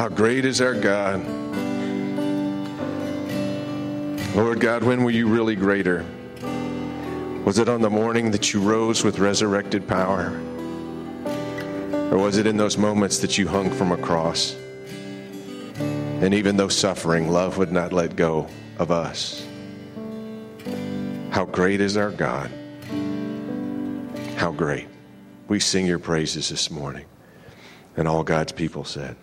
How great is our God. Lord God, when were you really greater? Was it on the morning that you rose with resurrected power? Or was it in those moments that you hung from a cross? And even though suffering, love would not let go of us. How great is our God! How great. We sing your praises this morning. And all God's people said,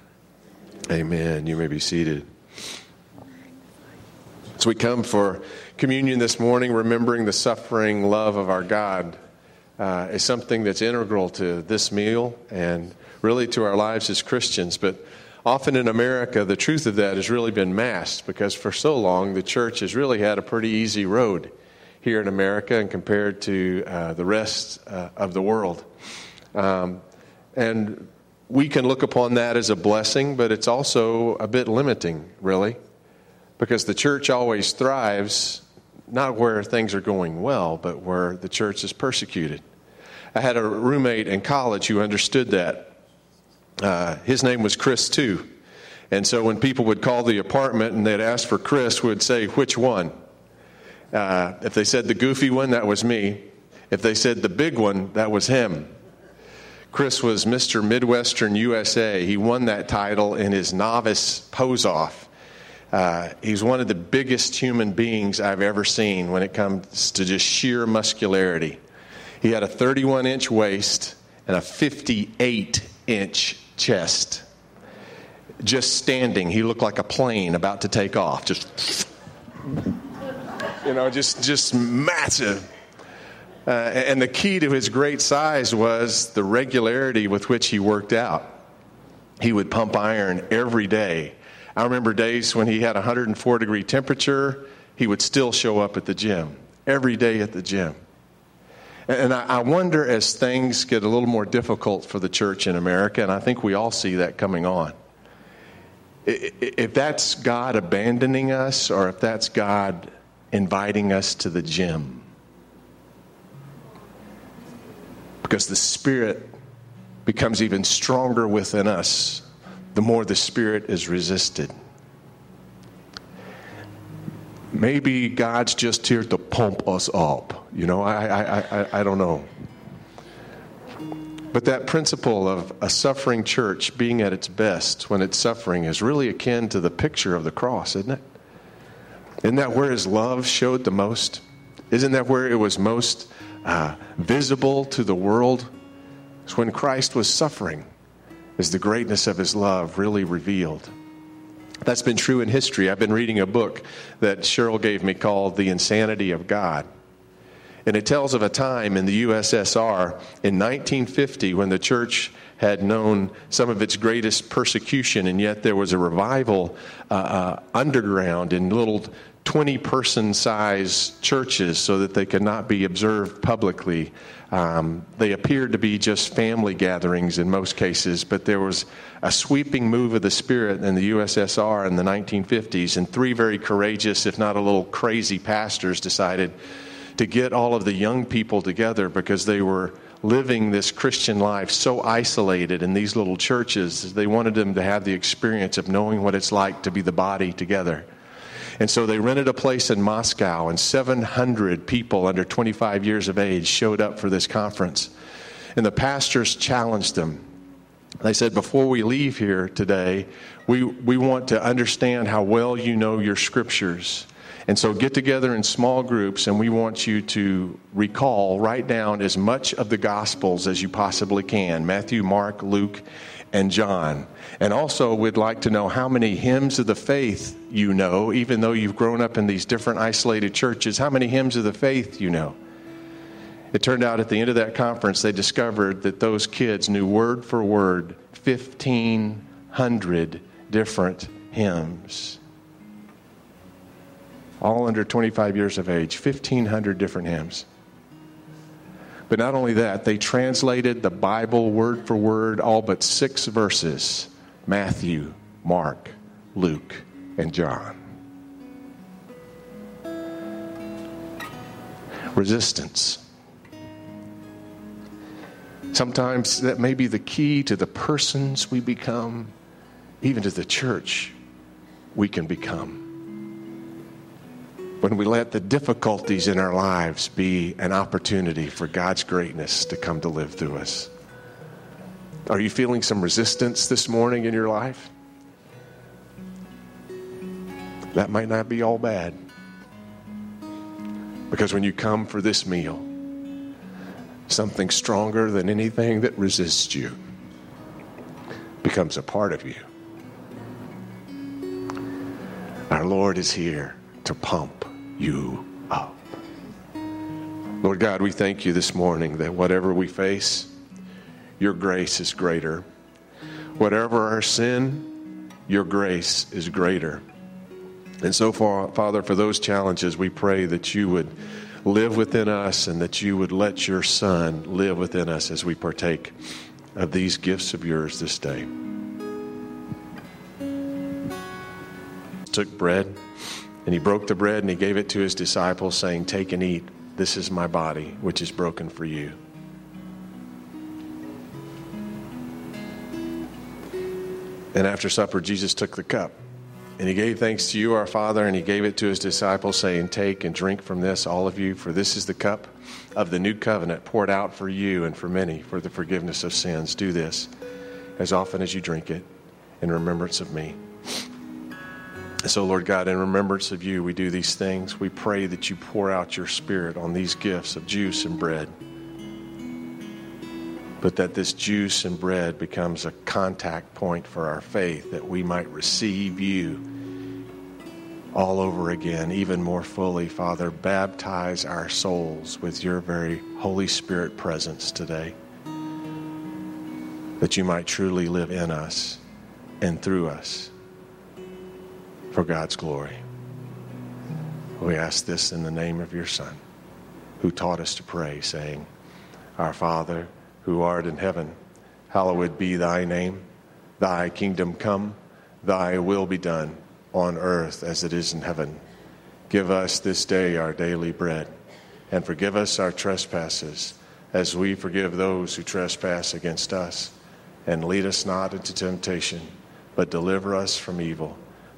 Amen. You may be seated. As we come for communion this morning, remembering the suffering love of our God uh, is something that's integral to this meal and really to our lives as Christians. But often in America, the truth of that has really been masked because for so long the church has really had a pretty easy road here in America and compared to uh, the rest uh, of the world. Um, and we can look upon that as a blessing, but it's also a bit limiting, really, because the church always thrives not where things are going well, but where the church is persecuted. I had a roommate in college who understood that. Uh, his name was Chris, too. And so when people would call the apartment and they'd ask for Chris, we would say, Which one? Uh, if they said the goofy one, that was me. If they said the big one, that was him. Chris was Mr. Midwestern USA. He won that title in his novice pose off. Uh, he's one of the biggest human beings I've ever seen when it comes to just sheer muscularity. He had a 31 inch waist and a 58 inch chest. Just standing, he looked like a plane about to take off. Just, you know, just, just massive. Uh, and the key to his great size was the regularity with which he worked out. He would pump iron every day. I remember days when he had 104 degree temperature, he would still show up at the gym, every day at the gym. And I wonder as things get a little more difficult for the church in America, and I think we all see that coming on, if that's God abandoning us or if that's God inviting us to the gym. Because the Spirit becomes even stronger within us the more the Spirit is resisted. Maybe God's just here to pump us up. You know, I, I, I, I don't know. But that principle of a suffering church being at its best when it's suffering is really akin to the picture of the cross, isn't it? Isn't that where his love showed the most? Isn't that where it was most uh, visible to the world is when Christ was suffering, is the greatness of his love really revealed. That's been true in history. I've been reading a book that Cheryl gave me called The Insanity of God. And it tells of a time in the USSR in 1950 when the church had known some of its greatest persecution, and yet there was a revival uh, uh, underground in little 20 person size churches so that they could not be observed publicly. Um, they appeared to be just family gatherings in most cases, but there was a sweeping move of the Spirit in the USSR in the 1950s, and three very courageous, if not a little crazy pastors decided to get all of the young people together because they were living this Christian life so isolated in these little churches. They wanted them to have the experience of knowing what it's like to be the body together. And so they rented a place in Moscow, and 700 people under 25 years of age showed up for this conference. And the pastors challenged them. They said, Before we leave here today, we, we want to understand how well you know your scriptures. And so get together in small groups, and we want you to recall, write down as much of the Gospels as you possibly can Matthew, Mark, Luke, and John. And also, we'd like to know how many hymns of the faith you know, even though you've grown up in these different isolated churches, how many hymns of the faith you know. It turned out at the end of that conference, they discovered that those kids knew word for word 1,500 different hymns. All under 25 years of age, 1,500 different hymns. But not only that, they translated the Bible word for word, all but six verses Matthew, Mark, Luke, and John. Resistance. Sometimes that may be the key to the persons we become even to the church we can become. When we let the difficulties in our lives be an opportunity for God's greatness to come to live through us. Are you feeling some resistance this morning in your life? That might not be all bad. Because when you come for this meal, something stronger than anything that resists you becomes a part of you. Our Lord is here to pump you up. Lord God, we thank you this morning that whatever we face, your grace is greater. Whatever our sin, your grace is greater. And so, far, Father, for those challenges, we pray that you would live within us and that you would let your Son live within us as we partake of these gifts of yours this day. Took bread and he broke the bread and he gave it to his disciples, saying, Take and eat. This is my body, which is broken for you. And after supper, Jesus took the cup. And he gave thanks to you, our Father, and he gave it to his disciples, saying, Take and drink from this, all of you, for this is the cup of the new covenant poured out for you and for many for the forgiveness of sins. Do this as often as you drink it in remembrance of me. And so, Lord God, in remembrance of you, we do these things. We pray that you pour out your Spirit on these gifts of juice and bread. But that this juice and bread becomes a contact point for our faith, that we might receive you all over again, even more fully. Father, baptize our souls with your very Holy Spirit presence today, that you might truly live in us and through us for God's glory. We ask this in the name of your Son, who taught us to pray, saying, Our Father, who art in heaven, hallowed be thy name. Thy kingdom come, thy will be done on earth as it is in heaven. Give us this day our daily bread, and forgive us our trespasses, as we forgive those who trespass against us. And lead us not into temptation, but deliver us from evil.